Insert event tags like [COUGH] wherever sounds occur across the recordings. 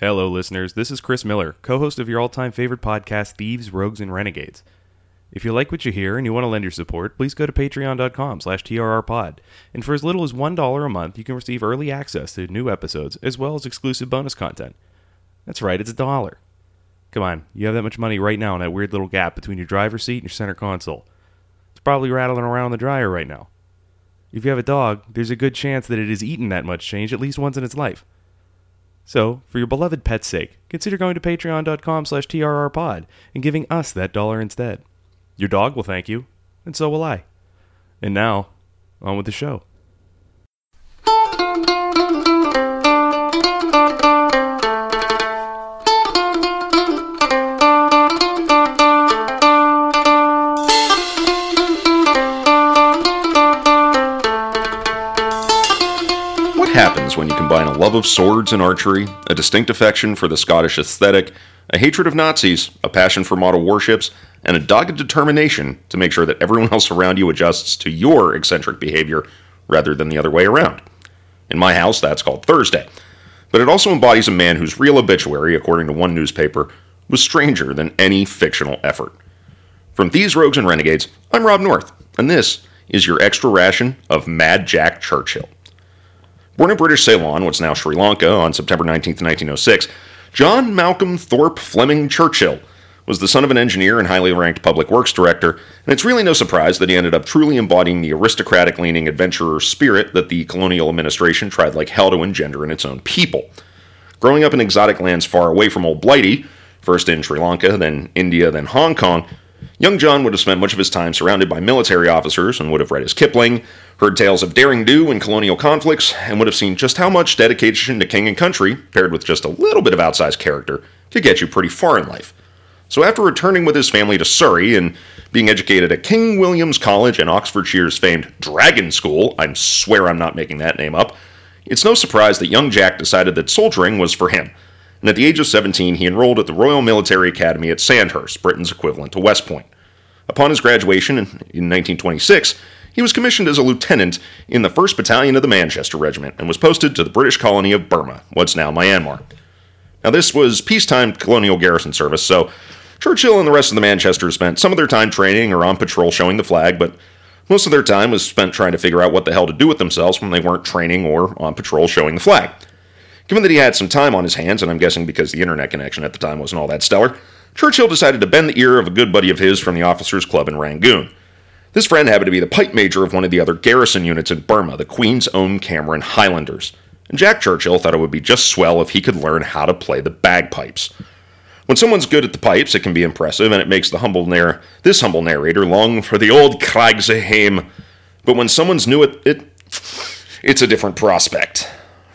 Hello, listeners. This is Chris Miller, co host of your all time favorite podcast, Thieves, Rogues, and Renegades. If you like what you hear and you want to lend your support, please go to patreon.com slash trrpod. And for as little as $1 a month, you can receive early access to new episodes, as well as exclusive bonus content. That's right, it's a dollar. Come on, you have that much money right now in that weird little gap between your driver's seat and your center console. It's probably rattling around in the dryer right now. If you have a dog, there's a good chance that it has eaten that much change at least once in its life. So, for your beloved pet's sake, consider going to patreon.com slash trrpod and giving us that dollar instead. Your dog will thank you, and so will I. And now, on with the show. Happens when you combine a love of swords and archery, a distinct affection for the Scottish aesthetic, a hatred of Nazis, a passion for model warships, and a dogged determination to make sure that everyone [LAUGHS] else around you adjusts to your eccentric behavior rather than the other way around? In my house, that's called Thursday. But it also embodies a man whose real obituary, according to one newspaper, was stranger than any fictional effort. From Thieves, Rogues, and Renegades, I'm Rob North, and this is your extra ration of Mad Jack Churchill. Born in British Ceylon, what's now Sri Lanka, on September 19, 1906, John Malcolm Thorpe Fleming Churchill was the son of an engineer and highly ranked public works director, and it's really no surprise that he ended up truly embodying the aristocratic leaning adventurer spirit that the colonial administration tried like hell to engender in its own people. Growing up in exotic lands far away from Old Blighty, first in Sri Lanka, then India, then Hong Kong, young John would have spent much of his time surrounded by military officers and would have read his Kipling, heard tales of daring do in colonial conflicts, and would have seen just how much dedication to king and country, paired with just a little bit of outsized character, could get you pretty far in life. So after returning with his family to Surrey and being educated at King William's College and Oxfordshire's famed Dragon School, I swear I'm not making that name up, it's no surprise that young Jack decided that soldiering was for him. And at the age of 17, he enrolled at the Royal Military Academy at Sandhurst, Britain's equivalent to West Point. Upon his graduation in, in 1926, he was commissioned as a lieutenant in the 1st Battalion of the Manchester Regiment and was posted to the British colony of Burma, what's now Myanmar. Now, this was peacetime colonial garrison service, so Churchill and the rest of the Manchester spent some of their time training or on patrol showing the flag, but most of their time was spent trying to figure out what the hell to do with themselves when they weren't training or on patrol showing the flag. Given that he had some time on his hands, and I'm guessing because the internet connection at the time wasn't all that stellar, Churchill decided to bend the ear of a good buddy of his from the officers' club in Rangoon. This friend happened to be the pipe major of one of the other garrison units in Burma, the Queen's Own Cameron Highlanders. And Jack Churchill thought it would be just swell if he could learn how to play the bagpipes. When someone's good at the pipes, it can be impressive, and it makes the humble narr- this humble narrator long for the old Craigsheim. But when someone's new at it, it's a different prospect.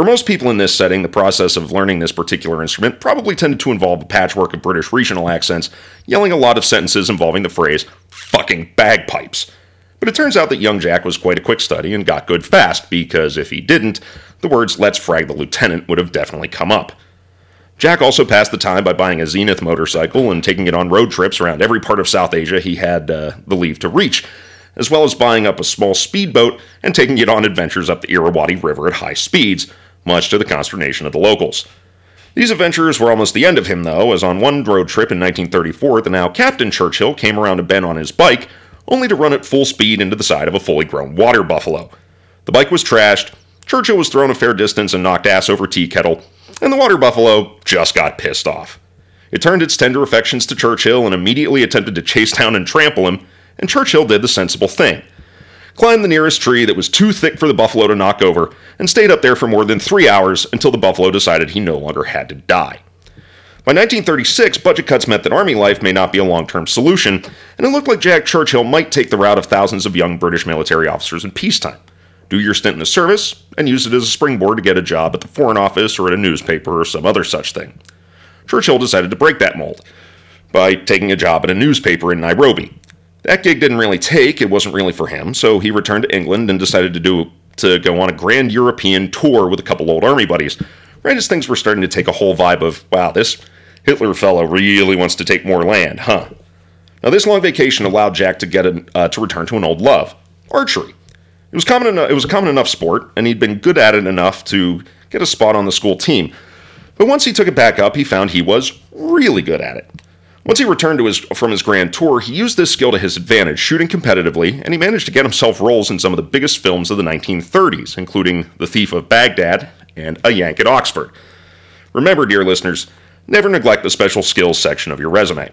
For most people in this setting, the process of learning this particular instrument probably tended to involve a patchwork of British regional accents, yelling a lot of sentences involving the phrase, fucking bagpipes. But it turns out that young Jack was quite a quick study and got good fast, because if he didn't, the words, let's frag the lieutenant, would have definitely come up. Jack also passed the time by buying a Zenith motorcycle and taking it on road trips around every part of South Asia he had uh, the leave to reach, as well as buying up a small speedboat and taking it on adventures up the Irrawaddy River at high speeds, much to the consternation of the locals. These adventures were almost the end of him, though, as on one road trip in 1934, the now Captain Churchill came around a bend on his bike, only to run at full speed into the side of a fully grown water buffalo. The bike was trashed, Churchill was thrown a fair distance and knocked ass over tea kettle, and the water buffalo just got pissed off. It turned its tender affections to Churchill and immediately attempted to chase down and trample him, and Churchill did the sensible thing. Climbed the nearest tree that was too thick for the buffalo to knock over, and stayed up there for more than three hours until the buffalo decided he no longer had to die. By 1936, budget cuts meant that army life may not be a long term solution, and it looked like Jack Churchill might take the route of thousands of young British military officers in peacetime do your stint in the service, and use it as a springboard to get a job at the Foreign Office or at a newspaper or some other such thing. Churchill decided to break that mold by taking a job at a newspaper in Nairobi. That gig didn't really take, it wasn't really for him, so he returned to England and decided to do to go on a grand European tour with a couple old army buddies. Right as things were starting to take a whole vibe of, wow, this Hitler fellow really wants to take more land, huh? Now, this long vacation allowed Jack to get a, uh, to return to an old love, archery. It was common enough, it was a common enough sport, and he'd been good at it enough to get a spot on the school team. But once he took it back up, he found he was really good at it. Once he returned his, from his grand tour, he used this skill to his advantage, shooting competitively, and he managed to get himself roles in some of the biggest films of the 1930s, including The Thief of Baghdad and A Yank at Oxford. Remember, dear listeners, never neglect the special skills section of your resume.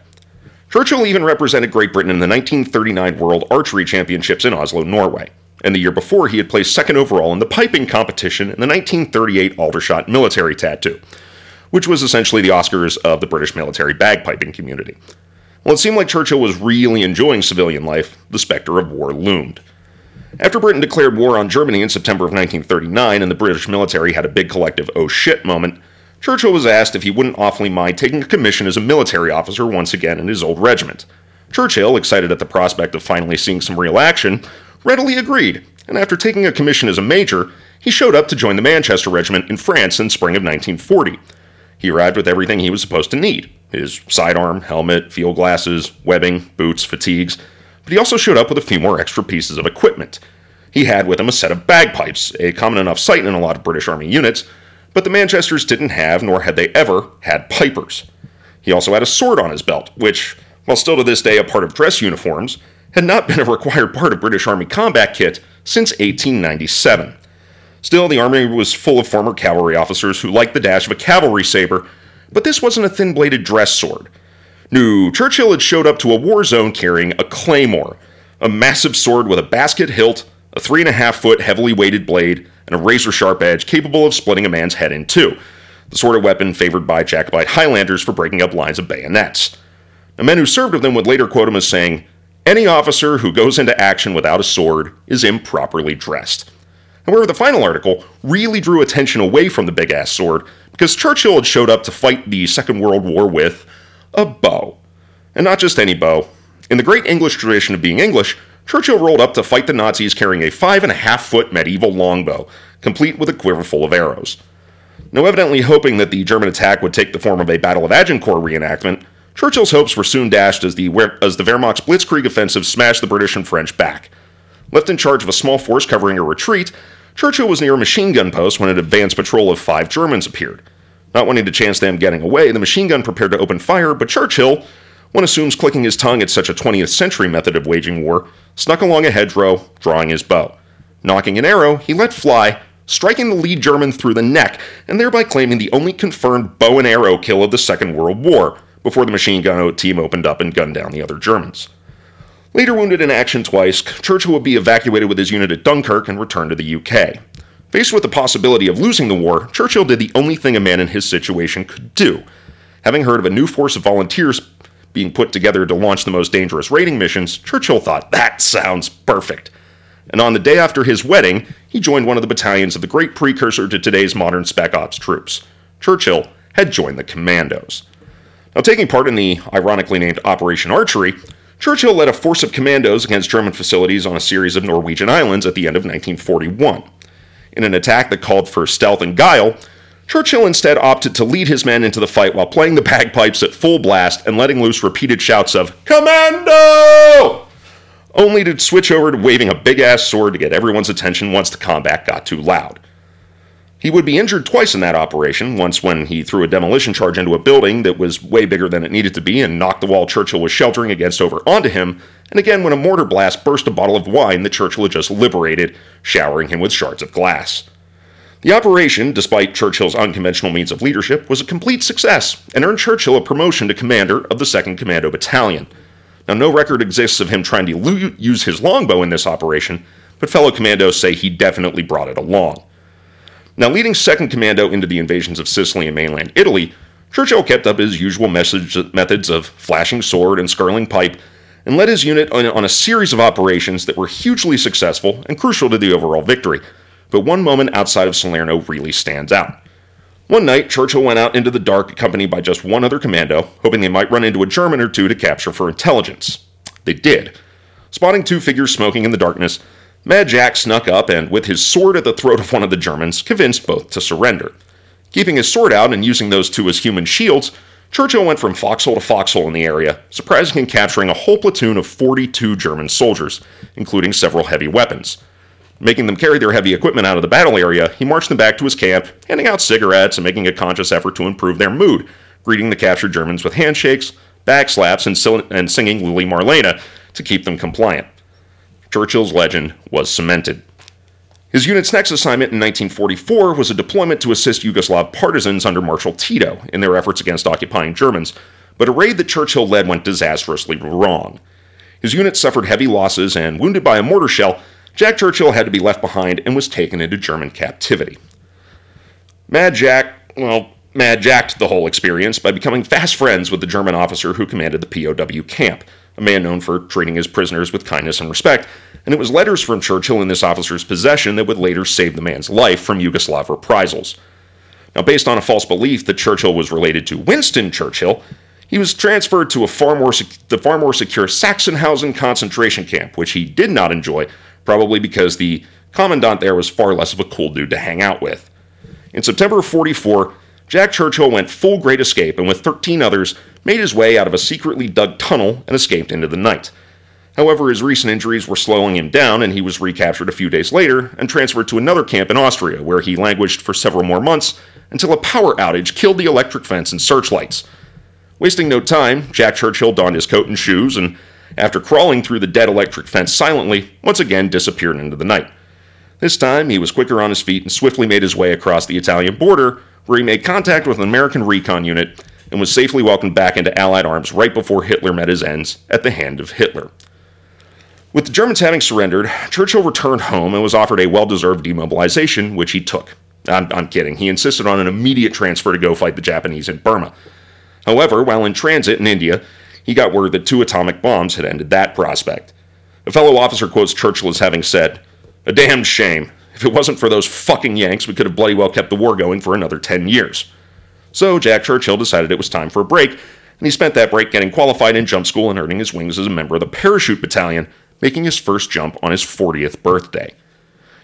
Churchill even represented Great Britain in the 1939 World Archery Championships in Oslo, Norway. And the year before, he had placed second overall in the piping competition in the 1938 Aldershot military tattoo which was essentially the Oscars of the British military bagpiping community. While it seemed like Churchill was really enjoying civilian life, the specter of war loomed. After Britain declared war on Germany in September of 1939 and the British military had a big collective oh shit moment, Churchill was asked if he wouldn't awfully mind taking a commission as a military officer once again in his old regiment. Churchill, excited at the prospect of finally seeing some real action, readily agreed, and after taking a commission as a major, he showed up to join the Manchester Regiment in France in spring of 1940. He arrived with everything he was supposed to need his sidearm, helmet, field glasses, webbing, boots, fatigues, but he also showed up with a few more extra pieces of equipment. He had with him a set of bagpipes, a common enough sight in a lot of British Army units, but the Manchesters didn't have, nor had they ever, had pipers. He also had a sword on his belt, which, while still to this day a part of dress uniforms, had not been a required part of British Army combat kit since 1897. Still, the Army was full of former cavalry officers who liked the dash of a cavalry saber, but this wasn't a thin bladed dress sword. No, Churchill had showed up to a war zone carrying a claymore, a massive sword with a basket hilt, a three and a half foot heavily weighted blade, and a razor sharp edge capable of splitting a man's head in two, the sort of weapon favored by Jacobite Highlanders for breaking up lines of bayonets. The men who served with him would later quote him as saying, Any officer who goes into action without a sword is improperly dressed. However, the final article really drew attention away from the big ass sword because Churchill had showed up to fight the Second World War with a bow. And not just any bow. In the great English tradition of being English, Churchill rolled up to fight the Nazis carrying a five and a half foot medieval longbow, complete with a quiver full of arrows. Now, evidently hoping that the German attack would take the form of a Battle of Agincourt reenactment, Churchill's hopes were soon dashed as the, as the Wehrmacht's Blitzkrieg offensive smashed the British and French back. Left in charge of a small force covering a retreat, Churchill was near a machine gun post when an advance patrol of five Germans appeared. Not wanting to chance them getting away, the machine gun prepared to open fire, but Churchill, one assumes clicking his tongue at such a 20th century method of waging war, snuck along a hedgerow, drawing his bow. Nocking an arrow, he let fly, striking the lead German through the neck, and thereby claiming the only confirmed bow and arrow kill of the Second World War, before the machine gun team opened up and gunned down the other Germans. Later wounded in action twice, Churchill would be evacuated with his unit at Dunkirk and returned to the UK. Faced with the possibility of losing the war, Churchill did the only thing a man in his situation could do. Having heard of a new force of volunteers being put together to launch the most dangerous raiding missions, Churchill thought, that sounds perfect. And on the day after his wedding, he joined one of the battalions of the great precursor to today's modern Spec Ops troops. Churchill had joined the Commandos. Now, taking part in the ironically named Operation Archery, Churchill led a force of commandos against German facilities on a series of Norwegian islands at the end of 1941. In an attack that called for stealth and guile, Churchill instead opted to lead his men into the fight while playing the bagpipes at full blast and letting loose repeated shouts of Commando! Only to switch over to waving a big ass sword to get everyone's attention once the combat got too loud. He would be injured twice in that operation, once when he threw a demolition charge into a building that was way bigger than it needed to be and knocked the wall Churchill was sheltering against over onto him, and again when a mortar blast burst a bottle of wine that Churchill had just liberated, showering him with shards of glass. The operation, despite Churchill's unconventional means of leadership, was a complete success and earned Churchill a promotion to commander of the 2nd Commando Battalion. Now, no record exists of him trying to use his longbow in this operation, but fellow commandos say he definitely brought it along. Now, leading 2nd Commando into the invasions of Sicily and mainland Italy, Churchill kept up his usual message, methods of flashing sword and skirling pipe and led his unit on, on a series of operations that were hugely successful and crucial to the overall victory. But one moment outside of Salerno really stands out. One night, Churchill went out into the dark accompanied by just one other commando, hoping they might run into a German or two to capture for intelligence. They did. Spotting two figures smoking in the darkness, Mad Jack snuck up and, with his sword at the throat of one of the Germans, convinced both to surrender. Keeping his sword out and using those two as human shields, Churchill went from foxhole to foxhole in the area, surprising and capturing a whole platoon of 42 German soldiers, including several heavy weapons. Making them carry their heavy equipment out of the battle area, he marched them back to his camp, handing out cigarettes and making a conscious effort to improve their mood, greeting the captured Germans with handshakes, backslaps, and, and singing Lili Marlene to keep them compliant. Churchill's legend was cemented. His unit's next assignment in 1944 was a deployment to assist Yugoslav partisans under Marshal Tito in their efforts against occupying Germans, but a raid that Churchill led went disastrously wrong. His unit suffered heavy losses, and wounded by a mortar shell, Jack Churchill had to be left behind and was taken into German captivity. Mad Jack, well, Mad jacked the whole experience by becoming fast friends with the German officer who commanded the POW camp, a man known for treating his prisoners with kindness and respect, and it was letters from Churchill in this officer's possession that would later save the man's life from Yugoslav reprisals. Now, based on a false belief that Churchill was related to Winston Churchill, he was transferred to a far more sec- the far more secure Sachsenhausen concentration camp, which he did not enjoy probably because the commandant there was far less of a cool dude to hang out with. In September of 44, Jack Churchill went full Great Escape and with 13 others made his way out of a secretly dug tunnel and escaped into the night. However, his recent injuries were slowing him down and he was recaptured a few days later and transferred to another camp in Austria where he languished for several more months until a power outage killed the electric fence and searchlights. Wasting no time, Jack Churchill donned his coat and shoes and after crawling through the dead electric fence silently, once again disappeared into the night. This time, he was quicker on his feet and swiftly made his way across the Italian border, where he made contact with an American recon unit and was safely welcomed back into Allied arms right before Hitler met his ends at the hand of Hitler. With the Germans having surrendered, Churchill returned home and was offered a well deserved demobilization, which he took. I'm, I'm, kidding. He insisted on an immediate transfer to go fight the Japanese in Burma. However, while in transit in India, he got word that two atomic bombs had ended that prospect. A fellow officer quotes Churchill as having said, A damned shame. If it wasn't for those fucking Yanks, we could have bloody well kept the war going for another 10 years. So Jack Churchill decided it was time for a break, and he spent that break getting qualified in jump school and earning his wings as a member of the parachute battalion, making his first jump on his 40th birthday.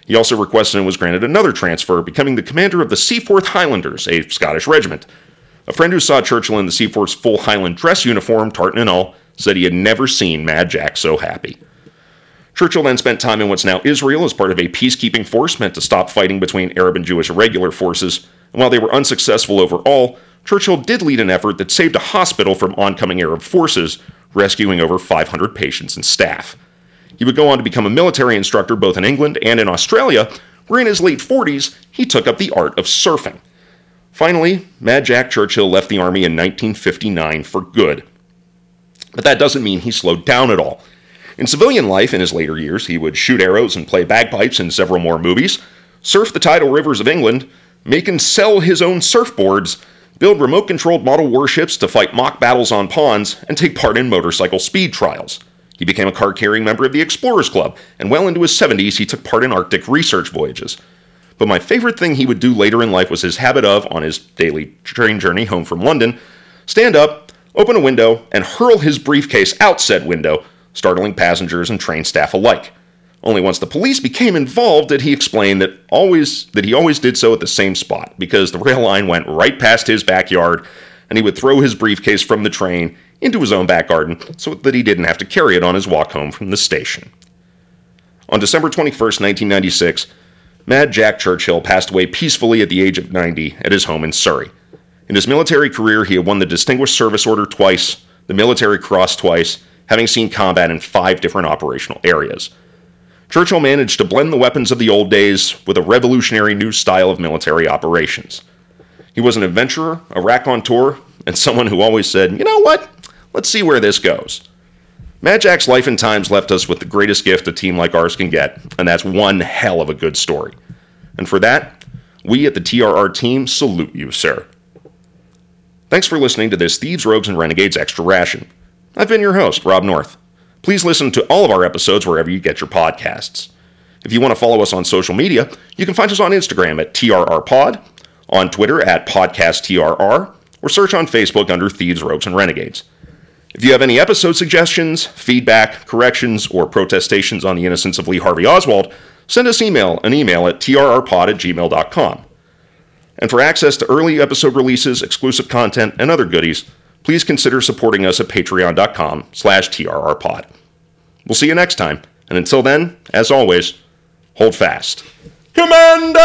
He also requested and was granted another transfer, becoming the commander of the Seaforth Highlanders, a Scottish regiment, a friend who saw Churchill in the Seaforth's full Highland dress uniform, tartan and all, said he had never seen Mad Jack so happy. Churchill then spent time in what's now Israel as part of a peacekeeping force meant to stop fighting between Arab and Jewish irregular forces, and while they were unsuccessful overall, Churchill did lead an effort that saved a hospital from oncoming Arab forces, rescuing over 500 patients and staff. He would go on to become a military instructor both in England and in Australia, where in his late 40s he took up the art of surfing. Finally, Mad Jack Churchill left the Army in 1959 for good. But that doesn't mean he slowed down at all. In civilian life, in his later years, he would shoot arrows and play bagpipes in several more movies, surf the tidal rivers of England, make and sell his own surfboards, build remote controlled model warships to fight mock battles on ponds, and take part in motorcycle speed trials. He became a card carrying member of the Explorers Club, and well into his 70s, he took part in Arctic research voyages. But my favorite thing he would do later in life was his habit of, on his daily train journey home from London, stand up, open a window, and hurl his briefcase out said window, startling passengers and train staff alike. Only once the police became involved did he explain that always that he always did so at the same spot because the rail line went right past his backyard and he would throw his briefcase from the train into his own back garden so that he didn't have to carry it on his walk home from the station. On December 21st, 1996, Mad Jack Churchill passed away peacefully at the age of 90 at his home in Surrey. In his military career, he had won the Distinguished Service Order twice, the Military Cross twice, having seen combat in five different operational areas. Churchill managed to blend the weapons of the old days with a revolutionary new style of military operations. He was an adventurer, a raconteur, and [LAUGHS] someone who always said, you know what? Let's see where this goes. Mad Jack's life and times left us with the greatest gift a team like ours can get, and that's one hell of a good story. And for that, we at the TRR team salute you, sir. Thanks for listening to this Thieves, Rogues, and Renegades Extra Ration. I've been your host, Rob North. Please listen to all of our episodes wherever you get your podcasts. If you want to follow us on social media, you can find us on Instagram at TRRPod, on Twitter at PodcastTRR, or search on Facebook under Thieves, Rogues, and Renegades. If you have any episode suggestions, feedback, corrections, or protestations on the innocence of Lee Harvey Oswald, send us email an email at trrpod at gmail.com. And for access to early episode releases, exclusive content, and other goodies, please consider supporting us at patreon.com slash trrpod. We'll see you next time, and until then, as always, Hold fast. Commando!